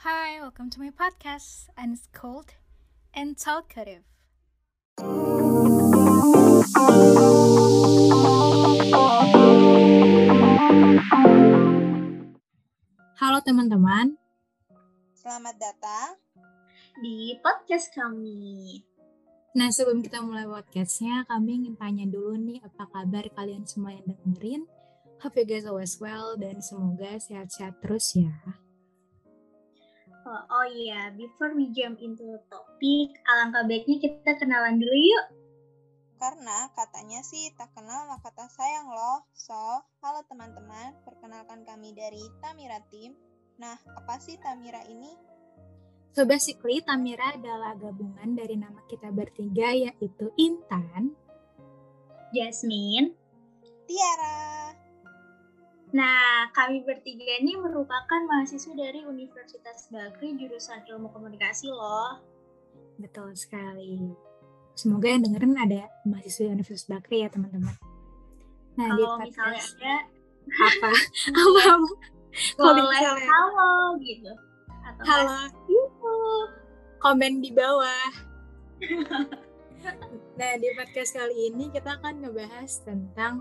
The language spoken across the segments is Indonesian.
Hi, welcome to my podcast, and it's called And Talkative. Halo teman-teman, Selamat datang. di podcast kami. Nah, sebelum kita mulai podcastnya, kami ingin tanya dulu nih, apa kabar kalian semua yang dengerin? Hope you guys always well, dan semoga sehat-sehat terus ya. Oh, oh iya, before we jump into the topic, alangkah baiknya kita kenalan dulu yuk. Karena katanya sih tak kenal maka tak sayang loh. So, halo teman-teman, perkenalkan kami dari Tamira Team. Nah, apa sih Tamira ini? So basically, Tamira adalah gabungan dari nama kita bertiga, yaitu Intan, Jasmine. Tiara. Nah, kami bertiga ini merupakan mahasiswa dari Universitas Bakri jurusan Ilmu Komunikasi loh. Betul sekali. Semoga yang dengerin ada mahasiswa Universitas Bakri ya teman-teman. Nah di Kalau misalnya podcast ada, apa apa Kalau misalnya- halo gitu. Atau halo yuhu. komen di bawah. nah di podcast kali ini kita akan ngebahas tentang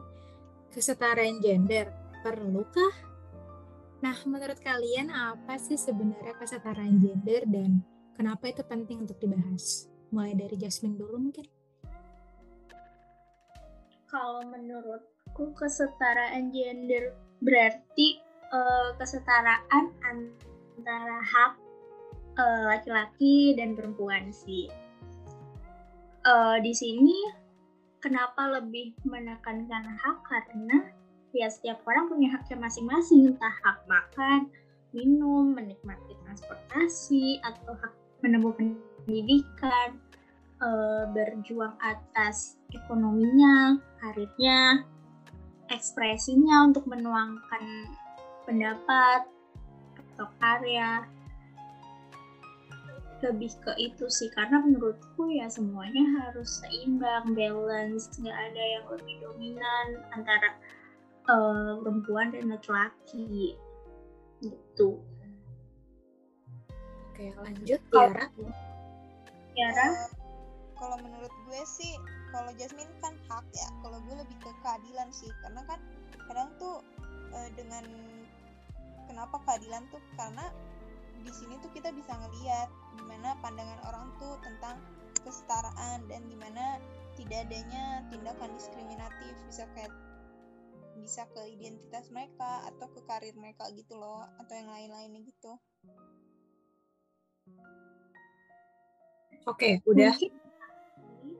kesetaraan gender. Perlukah? Nah menurut kalian apa sih sebenarnya kesetaraan gender dan kenapa itu penting untuk dibahas? Mulai dari Jasmine dulu mungkin. Kalau menurutku kesetaraan gender berarti eh, kesetaraan antara hak eh, laki-laki dan perempuan sih. Eh, di sini kenapa lebih menekankan hak karena ya setiap orang punya haknya masing-masing entah hak makan, minum, menikmati transportasi atau hak menempuh pendidikan, eh, berjuang atas ekonominya, karirnya, ekspresinya untuk menuangkan pendapat atau karya. Lebih ke itu sih, karena menurutku ya semuanya harus seimbang, balance, nggak ada yang lebih dominan antara eh, perempuan dan laki-laki. Gitu. Oke lanjut Tiara. Tiara? Kalau menurut gue sih, kalau Jasmine kan hak ya. Kalau gue lebih ke keadilan sih, karena kan kadang tuh eh, dengan kenapa keadilan tuh karena di sini tuh kita bisa ngeliat gimana pandangan orang tuh tentang kesetaraan dan gimana tidak adanya tindakan diskriminatif bisa kayak bisa ke identitas mereka atau ke karir mereka gitu loh atau yang lain-lainnya gitu Oke udah. Mungkin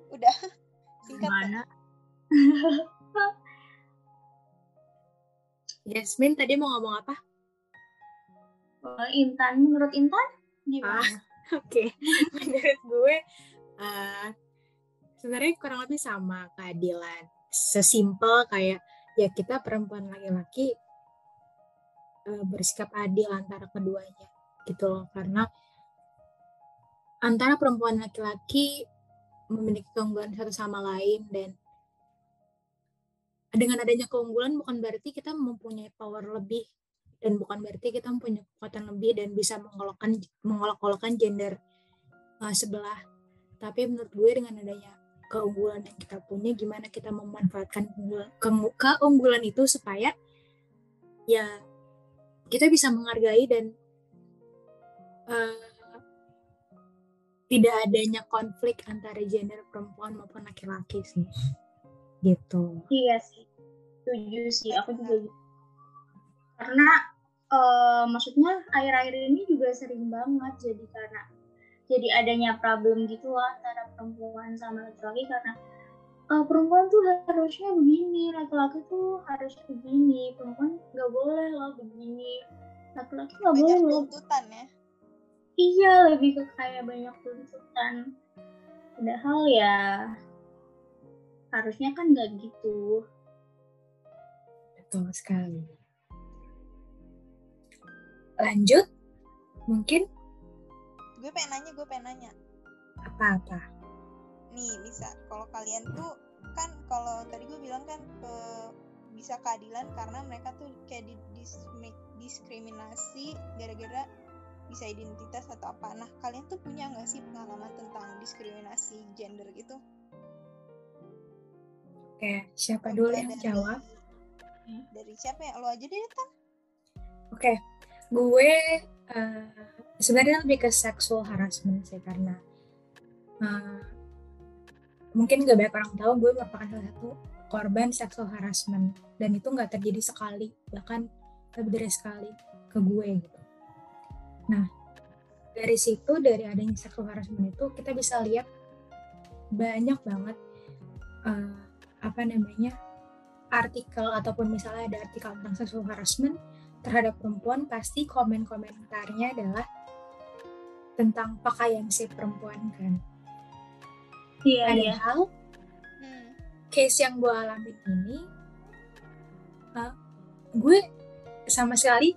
udah singkat ya? Gimana? Jasmine tadi mau ngomong apa? Oh, Intan, menurut Intan gimana? Oke, menurut gue eh, sebenarnya kurang lebih sama keadilan. Sesimpel kayak ya kita perempuan laki-laki eh, bersikap adil antara keduanya gitu loh. Karena antara perempuan laki-laki memiliki keunggulan satu sama lain dan dengan adanya keunggulan bukan berarti kita mempunyai power lebih dan bukan berarti kita mempunyai kekuatan lebih dan bisa mengolokkan mengolok-olokkan gender uh, sebelah. Tapi menurut gue dengan adanya keunggulan yang kita punya, gimana kita memanfaatkan keunggulan, keunggu- keunggulan itu supaya ya kita bisa menghargai dan uh, tidak adanya konflik antara gender perempuan maupun laki-laki sih. Gitu. Iya sih, setuju sih. Aku juga gitu. karena eh, maksudnya akhir-akhir ini juga sering banget jadi karena jadi adanya problem gitu loh antara perempuan sama laki-laki karena eh, perempuan tuh harusnya begini, laki-laki tuh harus begini, perempuan nggak boleh loh begini, laki-laki nggak boleh banyak loh tuntutan ya Iya, lebih ke kayak banyak tuntutan. Padahal ya harusnya kan nggak gitu. Betul sekali. Lanjut, mungkin gue pengen nanya gue pengen nanya. Apa-apa. nih bisa kalau kalian tuh kan kalau tadi gue bilang kan ke bisa keadilan karena mereka tuh kayak di dis- diskriminasi gara-gara bisa identitas atau apa. Nah kalian tuh punya nggak sih pengalaman tentang diskriminasi gender gitu? Oke siapa dulu yang dari, jawab? Dari siapa ya? Lo aja deh kan oke gue uh, sebenarnya lebih ke sexual harassment sih karena uh, mungkin gak banyak orang tahu gue merupakan salah satu korban sexual harassment dan itu nggak terjadi sekali bahkan lebih dari sekali ke gue gitu. Nah dari situ dari adanya sexual harassment itu kita bisa lihat banyak banget uh, apa namanya artikel ataupun misalnya ada artikel tentang sexual harassment terhadap perempuan pasti komen-komentarnya adalah tentang pakaian si perempuan kan Iya, iya. Padahal hmm. case yang gue alamin ini, uh, gue sama sekali,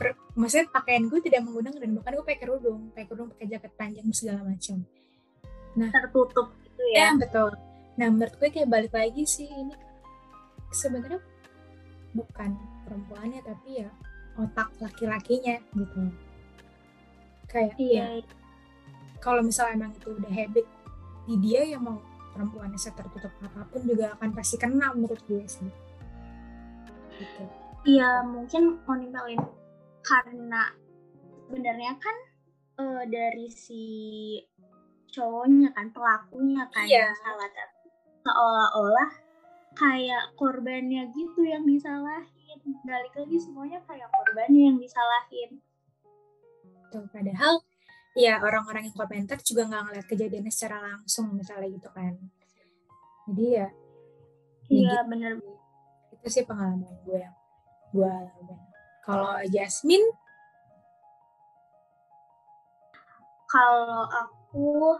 per, maksudnya pakaian gue tidak mengundang dan bahkan gue pakai kerudung, pakai kerudung, pakai jaket panjang segala macam. Nah, tertutup gitu ya. Ya betul. Nah menurut gue kayak balik lagi sih ini sebenarnya bukan perempuannya tapi ya otak laki-lakinya gitu. Kayak iya. ya kalau misalnya emang itu udah habit di dia yang mau perempuannya tertutup apa pun juga akan pasti kena menurut gue sih gitu iya mungkin mau nimpalin karena sebenarnya kan uh, dari si cowoknya kan pelakunya kan iya. yang salah tapi seolah-olah kayak korbannya gitu yang disalahin. Balik lagi semuanya kayak korbannya yang disalahin. Tuh padahal ya orang-orang yang komentar juga nggak ngeliat kejadiannya secara langsung misalnya gitu kan. Jadi ya iya gitu. bener. Itu sih pengalaman gue yang gue alami kalau Jasmine? Kalau aku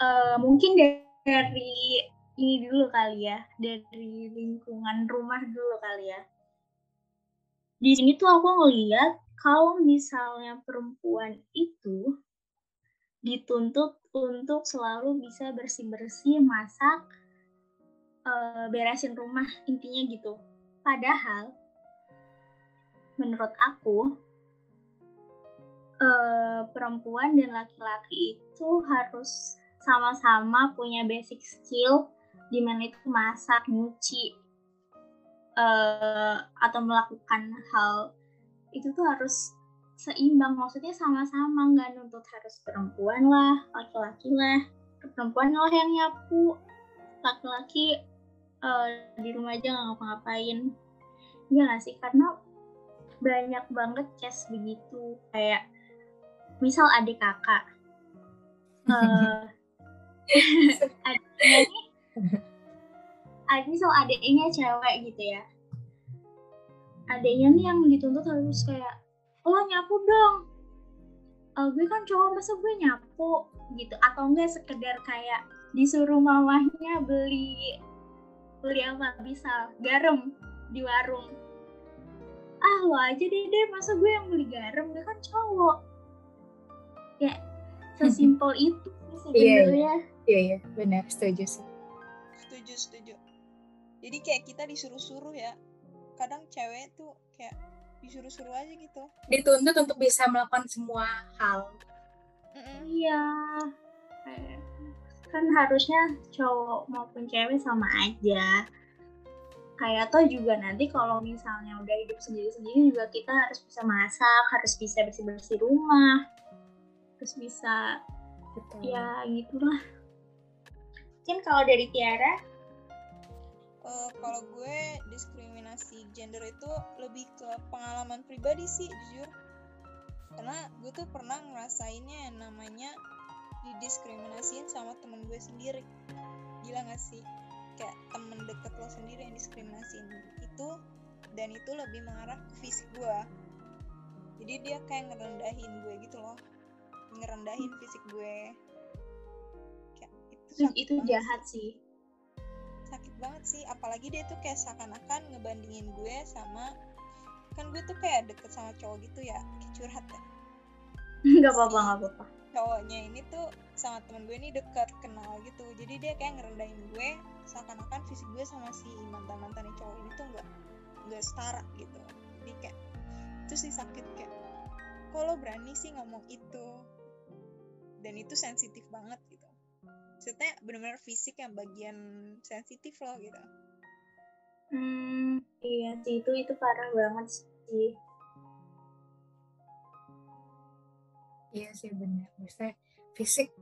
uh, mungkin dari ini dulu kali ya dari lingkungan rumah dulu kali ya di sini tuh aku ngeliat kalau misalnya perempuan itu dituntut untuk selalu bisa bersih-bersih, masak, e, beresin rumah, intinya gitu. Padahal, menurut aku, e, perempuan dan laki-laki itu harus sama-sama punya basic skill di mana itu masak, nyuci, e, atau melakukan hal itu tuh harus seimbang. Maksudnya sama-sama nggak nuntut harus perempuan lah laki-laki lah. Perempuan lah yang nyapu laki-laki uh, di rumah aja nggak ngapa-ngapain. Iya gak sih? Karena banyak banget case begitu. Kayak misal adik kakak. Uh, adiknya nih misal adiknya cewek gitu ya. Adiknya nih yang dituntut harus kayak oh nyapu dong. Uh, gue kan cowok masa gue nyapu? Gitu. Atau enggak sekedar kayak disuruh mamahnya beli beli apa? Bisa garam di warung. Ah lo aja deh deh. Masa gue yang beli garam? Gue kan cowok. Ya sesimpel itu sih iya, sebenarnya. Iya, iya iya. Benar. Setuju sih setuju setuju. Jadi kayak kita disuruh-suruh ya. Kadang cewek tuh kayak disuruh-suruh aja gitu. Dituntut untuk bisa melakukan semua hal. Iya. Kan harusnya cowok maupun cewek sama aja. Kayak toh juga nanti kalau misalnya udah hidup sendiri-sendiri juga kita harus bisa masak harus bisa bersih-bersih rumah. Harus bisa Betul. ya gitulah. Mungkin kalau dari Tiara uh, kalau gue diskriminasi gender itu lebih ke pengalaman pribadi sih jujur. Karena gue tuh pernah ngerasainnya yang namanya didiskriminasiin sama temen gue sendiri. Gila gak sih? Kayak temen deket lo sendiri yang diskriminasiin. Itu dan itu lebih mengarah ke fisik gue. Jadi dia kayak ngerendahin gue gitu loh. Ngerendahin fisik gue. Kayak itu itu jahat sih sakit banget sih. Apalagi dia tuh kayak seakan-akan ngebandingin gue sama kan gue tuh kayak deket sama cowok gitu ya kayak curhat ya. Nggak apa-apa nggak apa-apa. Cowoknya ini tuh sama temen gue ini deket kenal gitu. Jadi dia kayak ngerendahin gue seakan-akan fisik gue sama si mantan mantannya cowok ini tuh nggak nggak setara gitu. Jadi kayak itu sih sakit kayak lo berani sih ngomong itu? Dan itu sensitif banget gitu maksudnya benar-benar fisik yang bagian sensitif loh gitu. Hmm iya sih itu itu parah banget sih. Iya sih benar maksudnya fisik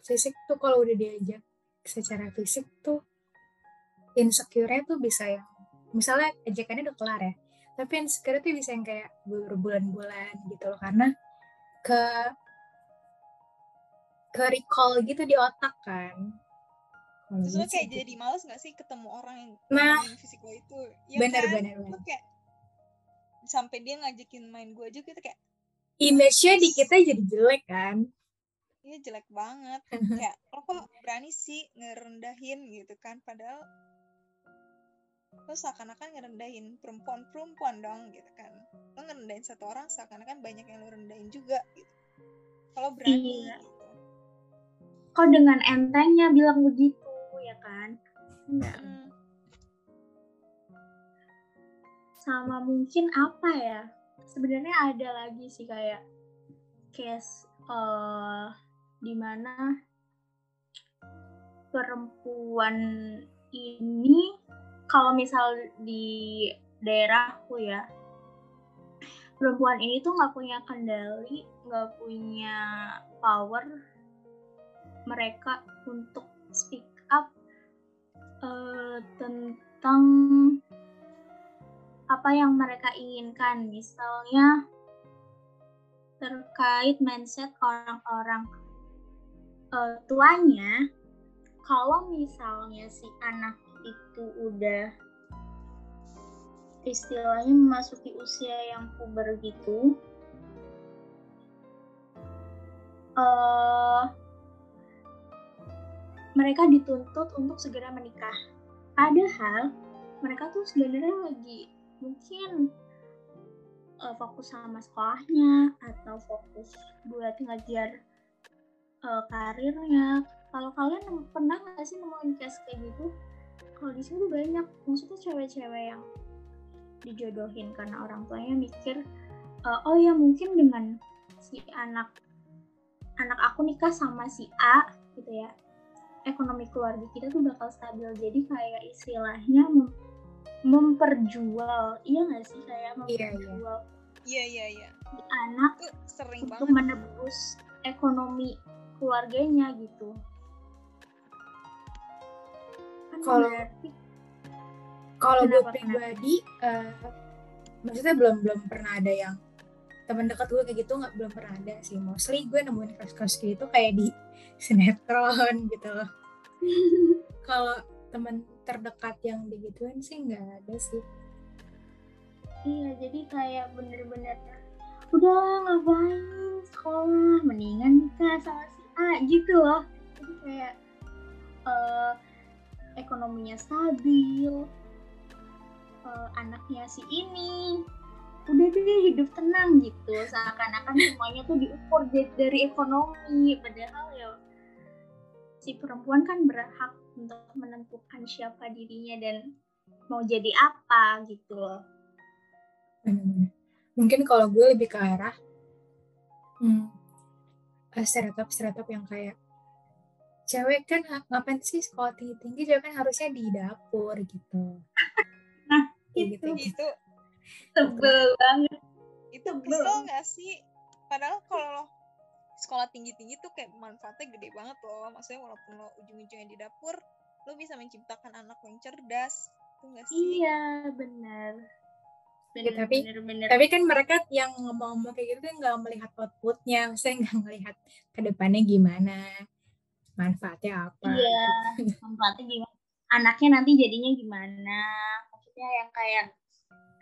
fisik tuh kalau udah diajak secara fisik tuh insecure tuh bisa yang misalnya ajakannya udah kelar ya tapi insecure tuh bisa yang kayak berbulan-bulan gitu loh karena ke ke recall gitu di otak kan Terus lo kayak jadi males gak sih ketemu orang yang nah, fisik lo itu? Ya bener, kan? bener, bener. Kayak sampai dia ngajakin main gue aja gitu kayak image-nya di kita jadi jelek kan? Iya jelek banget. kayak lo kok berani sih ngerendahin gitu kan? Padahal lo seakan-akan ngerendahin perempuan-perempuan dong gitu kan. Lo ngerendahin satu orang seakan-akan banyak yang lo rendahin juga gitu. Kalau berani Iya. gitu. Kok dengan entengnya bilang begitu ya kan? Hmm. sama mungkin apa ya? Sebenarnya ada lagi sih kayak case eh di mana perempuan ini kalau misal di daerahku ya perempuan ini tuh nggak punya kendali nggak punya power mereka untuk speak up eh, tentang apa yang mereka inginkan. Misalnya terkait mindset orang-orang eh, tuanya kalau misalnya si anak itu udah istilahnya memasuki usia yang puber gitu eh mereka dituntut untuk segera menikah. Padahal mereka tuh sebenarnya lagi mungkin uh, fokus sama sekolahnya atau fokus buat ngajar uh, karirnya. Kalau kalian pernah nggak sih nemuin case kayak gitu? Kalau di sini banyak, maksudnya cewek-cewek yang dijodohin karena orang tuanya mikir, uh, oh ya mungkin dengan si anak anak aku nikah sama si A gitu ya ekonomi keluarga kita tuh bakal stabil jadi kayak istilahnya mem- memperjual iya nggak sih kayak Iya, iya. memperjual Iya iya iya. anak Itu sering untuk banget. menebus ekonomi keluarganya gitu kan Kalau- berarti Kalau gue pribadi, eh, maksudnya belum belum pernah ada yang teman dekat gue kayak gitu nggak belum pernah ada sih. Mostly gue nemuin kasus-kasus kayak gitu kayak di sinetron gitu loh. Kalau teman terdekat yang digituin sih nggak ada sih. iya jadi kayak bener-bener udah ngapain sekolah mendingan nikah sama si A gitu loh jadi kayak eh, ekonominya stabil eh, anaknya si ini udah deh hidup tenang gitu seakan-akan semuanya tuh diukur da- dari ekonomi padahal ya si perempuan kan berhak untuk menentukan siapa dirinya dan mau jadi apa gitu loh. Mungkin kalau gue lebih ke arah hmm, eh, stereotip-stereotip yang kayak cewek kan ngapain sih sekolah tinggi-tinggi cewek kan harusnya di dapur gitu. Nah, Kayak itu. gitu. Itu tebel banget itu kesel nggak sih? Padahal kalau lo sekolah tinggi-tinggi tuh kayak manfaatnya gede banget loh. Maksudnya walaupun lo ujung-ujungnya di dapur, lo bisa menciptakan anak yang cerdas. Itu nggak sih? iya benar Ya, benar tapi- benar benar Tapi kan mereka yang ngomong-ngomong kayak gitu kan nggak melihat outputnya, maksudnya nggak melihat ke depannya gimana, manfaatnya apa. iya manfaatnya gimana anaknya nanti jadinya gimana maksudnya yang kayak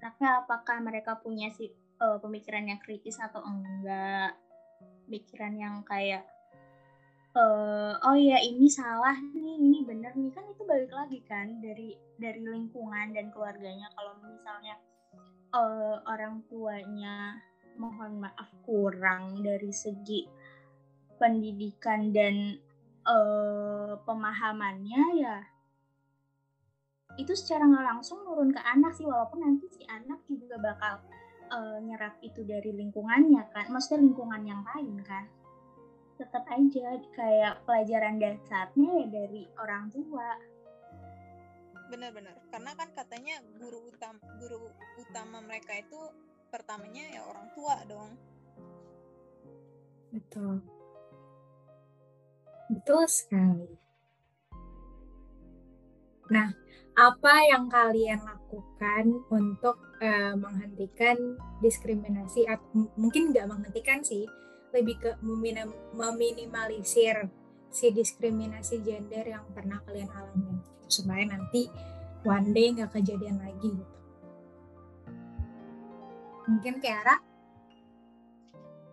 anaknya apakah mereka punya si eh, pemikiran yang kritis atau enggak? Pikiran yang kayak eh oh ya ini salah nih ini bener nih. Kan itu balik lagi kan dari dari lingkungan dan keluarganya. Kalau misalnya eh, orang tuanya mohon maaf kurang dari segi pendidikan dan eh, pemahamannya ya itu secara nggak langsung nurun ke anak sih walaupun nanti si anak juga bakal uh, nyerap itu dari lingkungannya kan maksudnya lingkungan yang lain kan. Tetap aja kayak pelajaran dasarnya ya dari orang tua. Benar-benar karena kan katanya guru utama guru utama mereka itu pertamanya ya orang tua dong. Betul. Betul sekali. Nah apa yang kalian lakukan untuk uh, menghentikan diskriminasi atau mungkin nggak menghentikan sih lebih ke meminim, meminimalisir si diskriminasi gender yang pernah kalian alami. Supaya nanti one day nggak kejadian lagi gitu. Mungkin Tiara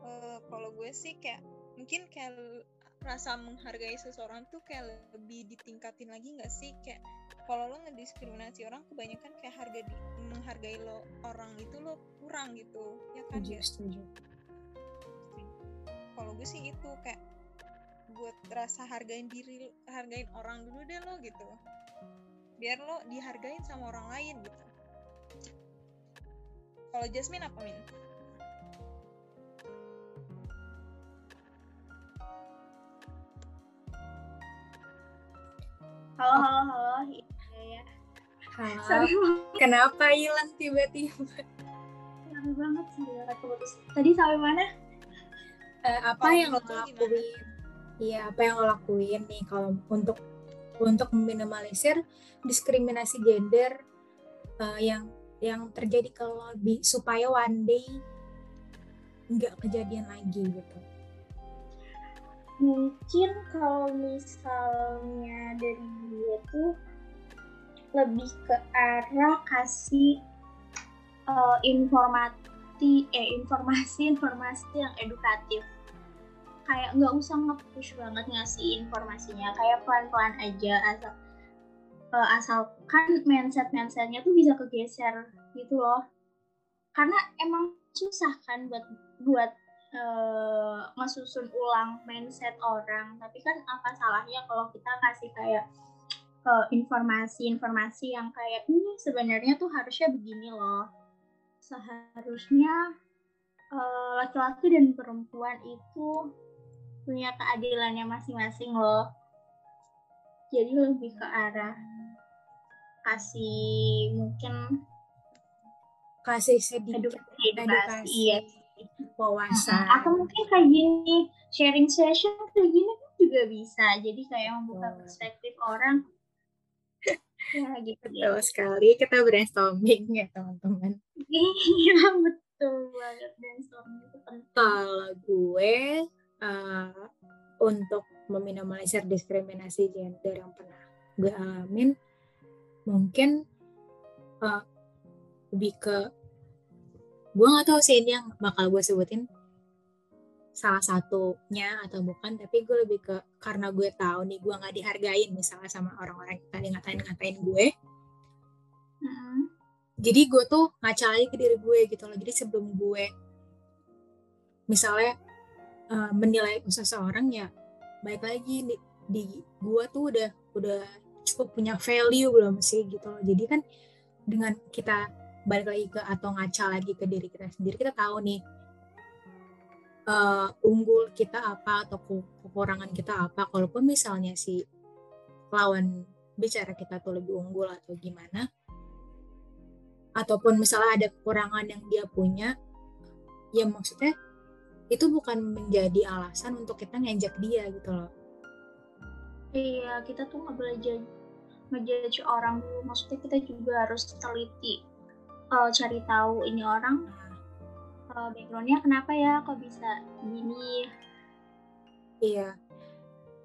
uh, kalau gue sih kayak mungkin kayak rasa menghargai seseorang tuh kayak lebih ditingkatin lagi nggak sih? Kayak kalau lo ngediskriminasi orang kebanyakan kayak harga di menghargai lo orang itu lo kurang gitu ya kan? Setuju, setuju. kalau gue sih itu kayak buat rasa hargain diri hargain orang dulu deh lo gitu. Biar lo dihargain sama orang lain gitu. Kalau Jasmine apa min halo halo halo. Sorry. Kenapa hilang tiba-tiba? Lama banget sih Tadi sampai mana? Uh, apa oh, yang lo lakuin? Iya, apa yang lo lakuin nih kalau untuk untuk meminimalisir diskriminasi gender uh, yang yang terjadi kalau lebih supaya one day nggak kejadian lagi gitu mungkin kalau misalnya dari gue tuh lebih ke arah kasih uh, informasi eh informasi informasi yang edukatif. Kayak nggak usah nge-push banget ngasih informasinya kayak pelan-pelan aja asal uh, asalkan mindset mindsetnya tuh bisa kegeser gitu loh. Karena emang susah kan buat buat uh, ngesusun ulang mindset orang tapi kan apa salahnya kalau kita kasih kayak informasi-informasi yang kayak ini sebenarnya tuh harusnya begini loh. Seharusnya uh, laki-laki dan perempuan itu punya keadilannya masing-masing loh. Jadi lebih ke arah kasih mungkin kasih sedikit edukasi, edukasi iya. Wawasan. Atau mungkin kayak gini sharing session kayak gini juga bisa. Jadi kayak membuka perspektif orang. Ya gitu betul ya. sekali. Kita brainstorming ya teman-teman. Iya betul banget. Brainstorming itu penting. Kalau gue uh, untuk meminimalisir diskriminasi gender yang pernah gue alamin mungkin uh, lebih ke gue nggak tahu sih ini yang bakal gue sebutin salah satunya atau bukan tapi gue lebih ke karena gue tahu nih gue nggak dihargain misalnya sama orang-orang yang tadi ngatain ngatain gue. Mm-hmm. jadi gue tuh ngaca lagi ke diri gue gitu loh. Jadi sebelum gue misalnya uh, menilai seseorang ya baik lagi di, di gue tuh udah udah cukup punya value belum sih gitu loh. Jadi kan dengan kita balik lagi ke atau ngaca lagi ke diri kita sendiri. Kita tahu nih uh, unggul kita apa atau kekurangan kita apa kalaupun misalnya si lawan bicara kita tuh lebih unggul atau gimana ataupun misalnya ada kekurangan yang dia punya ya maksudnya itu bukan menjadi alasan untuk kita ngejek dia gitu loh. Iya kita tuh nggak boleh ngejudge orang. Dulu maksudnya kita juga harus teliti uh, cari tahu ini orang uh, backgroundnya kenapa ya kok bisa gini? Iya.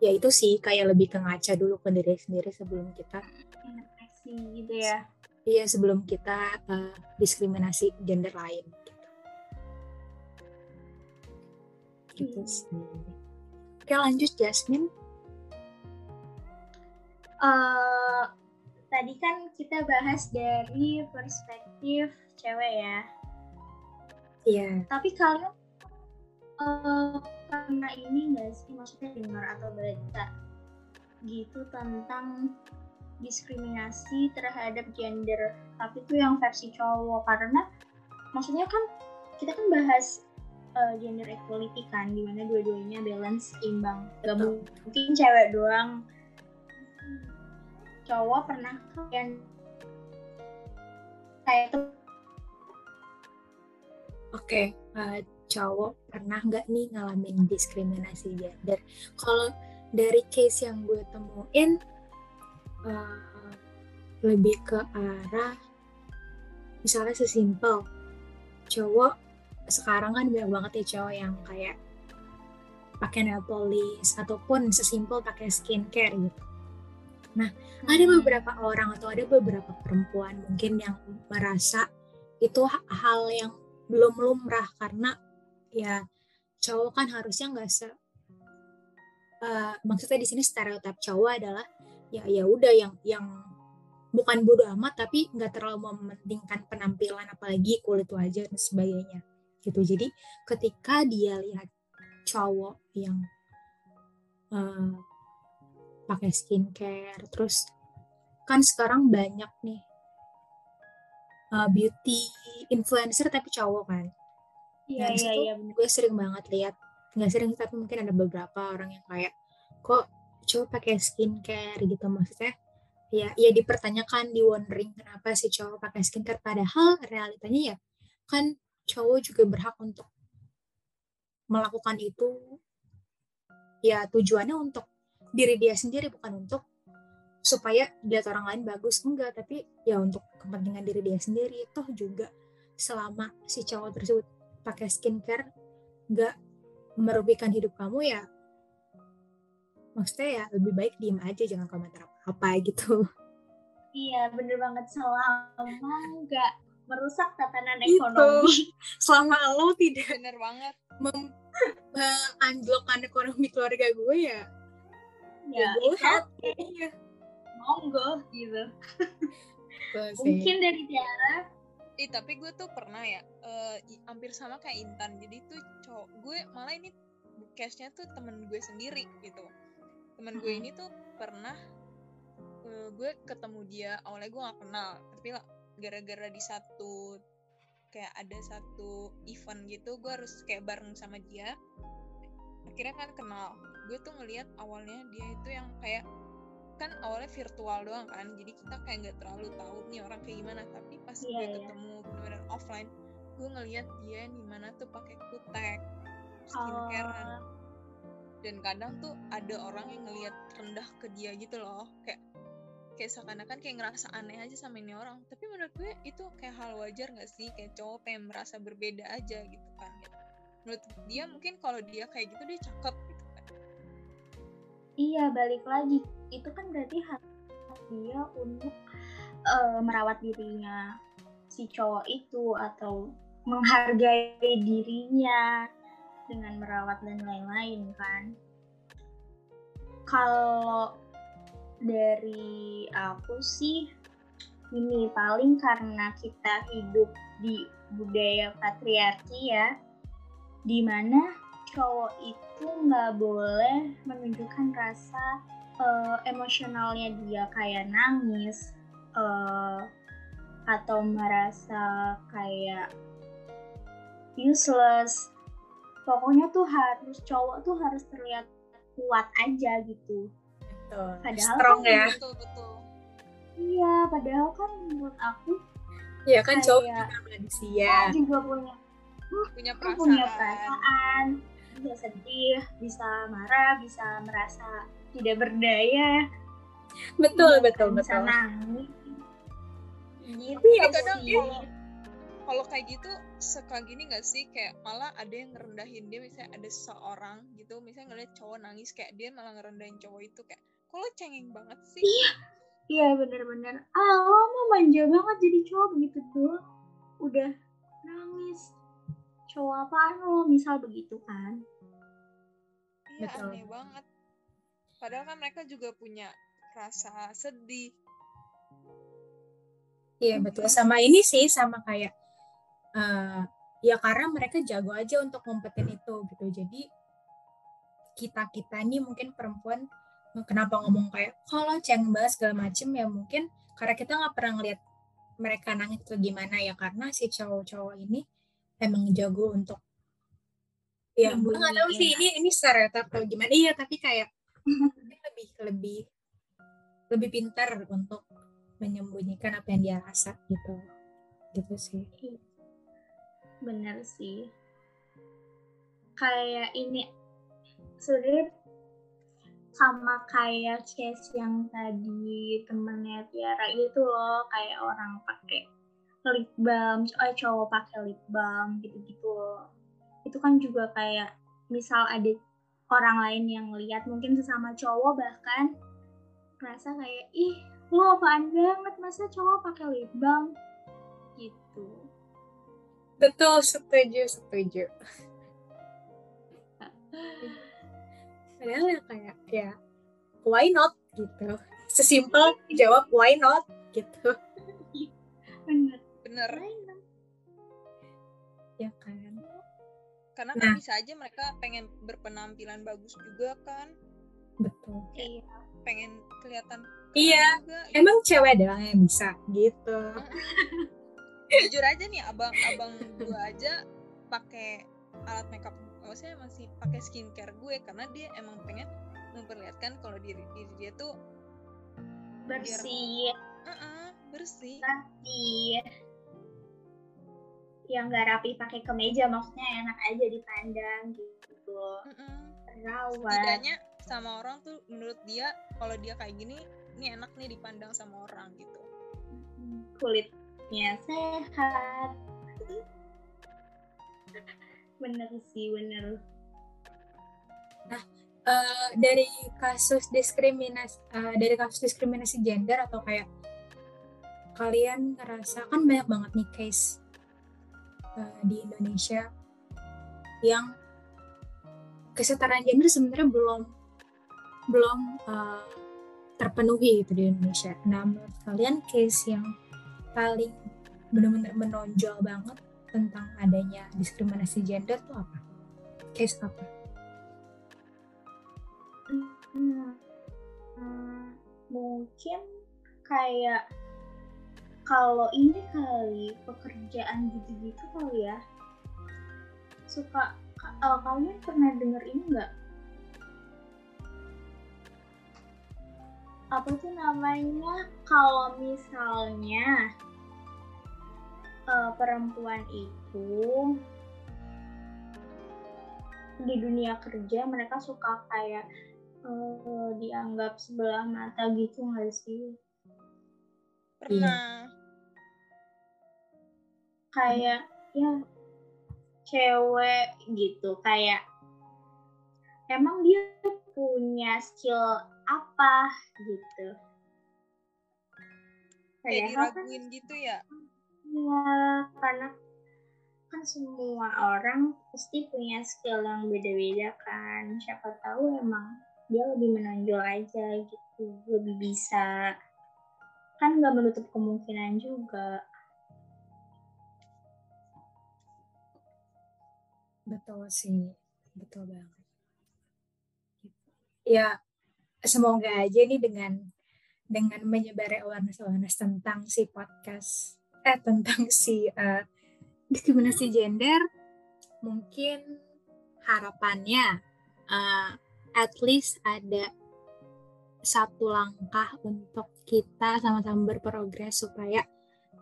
Ya itu sih kayak lebih ke ngaca dulu ke diri sendiri sebelum kita refleksi gitu ya. Iya sebelum kita uh, diskriminasi gender lain gitu. Gitu hmm. sih. Oke lanjut Jasmine. Uh, tadi kan kita bahas dari perspektif cewek ya. Iya. Tapi kalian uh, karena ini nggak sih maksudnya dengar atau baca gitu tentang diskriminasi terhadap gender? Tapi itu yang versi cowok karena maksudnya kan kita kan bahas uh, gender equality kan di mana dua-duanya balance imbang gak mungkin cewek doang cowok pernah kalian kayak tuh oke okay. uh, cowok pernah nggak nih ngalamin diskriminasi gender kalau dari case yang gue temuin uh, lebih ke arah misalnya sesimpel cowok sekarang kan banyak banget ya cowok yang kayak pakai nail polish ataupun sesimpel pakai skincare gitu. Nah, ada hmm. beberapa orang atau ada beberapa perempuan mungkin yang merasa itu hal yang belum lumrah karena ya cowok kan harusnya nggak se uh, maksudnya di sini stereotip cowok adalah ya ya udah yang yang bukan bodoh amat tapi nggak terlalu mementingkan penampilan apalagi kulit wajah dan sebagainya gitu jadi ketika dia lihat cowok yang uh, pakai skincare. Terus kan sekarang banyak nih uh, beauty influencer tapi cowok kan? Iya iya iya gue sering banget lihat nggak sering tapi mungkin ada beberapa orang yang kayak kok cowok pakai skincare? Gitu maksudnya ya ya dipertanyakan di wondering kenapa sih cowok pakai skincare padahal realitanya ya kan cowok juga berhak untuk melakukan itu. Ya tujuannya untuk diri dia sendiri bukan untuk supaya dilihat orang lain bagus enggak. Tapi ya untuk kepentingan diri dia sendiri. Toh juga selama si cowok tersebut pakai skincare enggak merugikan hidup kamu ya maksudnya ya lebih baik diem aja jangan komentar apa gitu. Iya bener banget. Selama nggak merusak tatanan gitu. ekonomi. Selama lo tidak bener banget. mem ekonomi keluarga gue ya ya, gue happy ya. monggo gitu. Mungkin dari Tiara? Eh tapi gue tuh pernah ya uh, hampir sama kayak Intan. Jadi tuh cowok gue malah ini cashnya tuh temen gue sendiri gitu. Temen gue ini tuh pernah uh, gue ketemu dia awalnya gue gak kenal tapi lah gara-gara di satu kayak ada satu event gitu gue harus kayak bareng sama dia. Akhirnya kan kenal gue tuh ngelihat awalnya dia itu yang kayak kan awalnya virtual doang kan jadi kita kayak nggak terlalu tahu nih orang kayak gimana. Tapi pas yeah, gue yeah. ketemu benar-benar offline gue ngelihat dia di mana tuh pakai kutek skincare uh. dan kadang tuh ada orang yang ngelihat rendah ke dia gitu loh kayak kayak seakan-akan kayak ngerasa aneh aja sama ini orang. Tapi menurut gue itu kayak hal wajar gak sih? Kayak cowok pengen merasa berbeda aja gitu kan. Menurut dia mungkin kalau dia kayak gitu dia cakep iya balik lagi. Itu kan berarti hak dia untuk uh, merawat dirinya si cowok itu atau menghargai dirinya dengan merawat dan lain-lain kan? Kalau dari aku sih ini paling karena kita hidup di budaya patriarki ya di mana cowok itu nggak boleh menunjukkan rasa uh, emosionalnya dia kayak nangis uh, atau merasa kayak useless. Pokoknya tuh harus cowok tuh harus terlihat kuat aja gitu. Betul. Padahal strong kan, ya. Betul betul. Iya padahal kan menurut aku Iya kan cowok juga manusia. Juga punya punya perasaan. punya perasaan bisa sedih bisa marah bisa merasa tidak berdaya. Betul ya, betul betul. nangis. Gitu ya kadang kalau kalau kayak gitu suka gini gak sih? Kayak malah ada yang ngerendahin dia misalnya ada seseorang gitu misalnya ngeliat cowok nangis kayak dia malah ngerendahin cowok itu kayak kalau cengeng banget sih? Iya. Iya bener-bener. Ah lo mau manja banget jadi cowok begitu tuh. Udah cowok apaan lo? Misal begitu kan. Iya Betul. aneh banget. Padahal kan mereka juga punya rasa sedih. Iya betul. Sama ini sih sama kayak uh, ya karena mereka jago aja untuk ngumpetin itu gitu. Jadi kita kita ini mungkin perempuan kenapa ngomong kayak kalau ceng bahas segala macem ya mungkin karena kita nggak pernah ngeliat mereka nangis atau gimana ya karena si cowok-cowok ini emang jago untuk ya gue nggak tahu sih ini ini stereotip atau gimana. Iya tapi kayak lebih lebih lebih pintar untuk menyembunyikan apa yang dia rasa gitu. Gitu sih. Bener sih. Kayak ini sebenarnya sama kayak case yang tadi temennya Tiara itu loh kayak orang pakai lip balm, oh cowok pakai lip balm gitu-gitu. Loh. Itu kan juga kayak misal ada orang lain yang lihat mungkin sesama cowok bahkan merasa kayak ih lo apaan banget? Masa cowok pakai lip balm? Gitu. Betul, setuju, setuju. padahal ya kayak ya why not? Gitu. Sesimpel jawab why not? Gitu. Bener bener. Ya kan? Karena kan Nah. bisa aja mereka pengen berpenampilan bagus juga kan. Betul. Iya. pengen kelihatan Iya, juga, emang cewek doang yang bisa? Gitu. Jujur aja nih abang abang gue aja pakai alat makeup maksudnya masih pakai skincare gue karena dia emang pengen memperlihatkan kalau diri diri dia tuh bersih. Uh-uh, bersih. Rapi yang nggak rapi pakai kemeja maksudnya enak aja dipandang gitu. Uh-uh. rawat setidaknya sama orang tuh menurut dia kalau dia kayak gini ini enak nih dipandang sama orang gitu. Kulitnya sehat. Bener sih bener. Eh, dari kasus diskriminasi eh, dari kasus diskriminasi gender atau kayak kalian ngerasa kan banyak banget nih case eh, di Indonesia yang kesetaraan gender sebenarnya belum belum eh, terpenuhi gitu di Indonesia. Nah, menurut kalian case yang paling benar-benar menonjol banget tentang adanya diskriminasi gender tuh apa? Case apa? Hmm, hmm, mungkin kayak kalau ini kali pekerjaan gitu-gitu kali ya. Suka ka- eh, kalian pernah denger ini nggak? Apa tuh namanya? Kalau misalnya eh, perempuan itu di dunia kerja mereka suka kayak eh, dianggap sebelah mata gitu nggak sih? Pernah kayak ya cewek gitu. Kayak emang dia punya skill apa gitu. Kayak kan diraguin gitu ya? Ya karena kan semua orang pasti punya skill yang beda-beda kan. Siapa tahu emang dia lebih menonjol aja gitu lebih bisa. Kan nggak menutup kemungkinan juga Betul sih, betul banget. Ya, semoga aja nih dengan dengan menyebar awareness awareness tentang si podcast eh tentang si eh, diskriminasi gender, mungkin harapannya eh, at least ada satu langkah untuk kita sama-sama berprogres supaya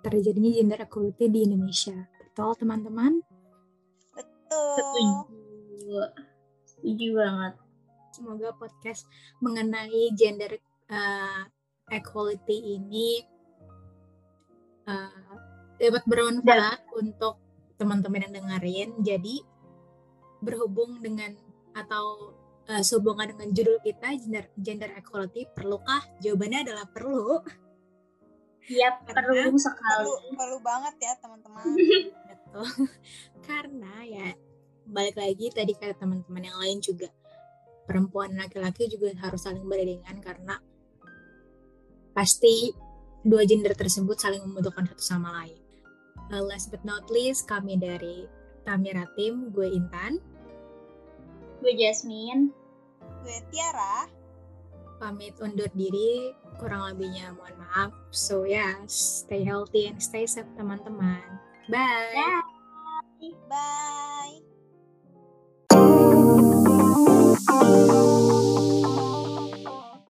terjadinya gender equality di Indonesia. Betul teman-teman? Betul setuju setuju banget semoga podcast mengenai gender uh, equality ini uh, dapat bermanfaat untuk teman-teman yang dengerin. Jadi berhubung dengan atau uh, sehubungan dengan judul kita gender gender equality perlukah? Jawabannya adalah perlu. Iya perlu sekali perlu perlu banget ya teman-teman Betul. Karena ya balik lagi tadi kata teman-teman yang lain juga perempuan dan laki-laki juga harus saling beriringan karena pasti dua gender tersebut saling membutuhkan satu sama lain. Uh, last but not least, kami dari Tamira Tim, gue Intan, gue Jasmine gue Tiara pamit undur diri kurang lebihnya mohon maaf. So yeah, stay healthy and stay safe teman-teman. Bye. Bye. Bye.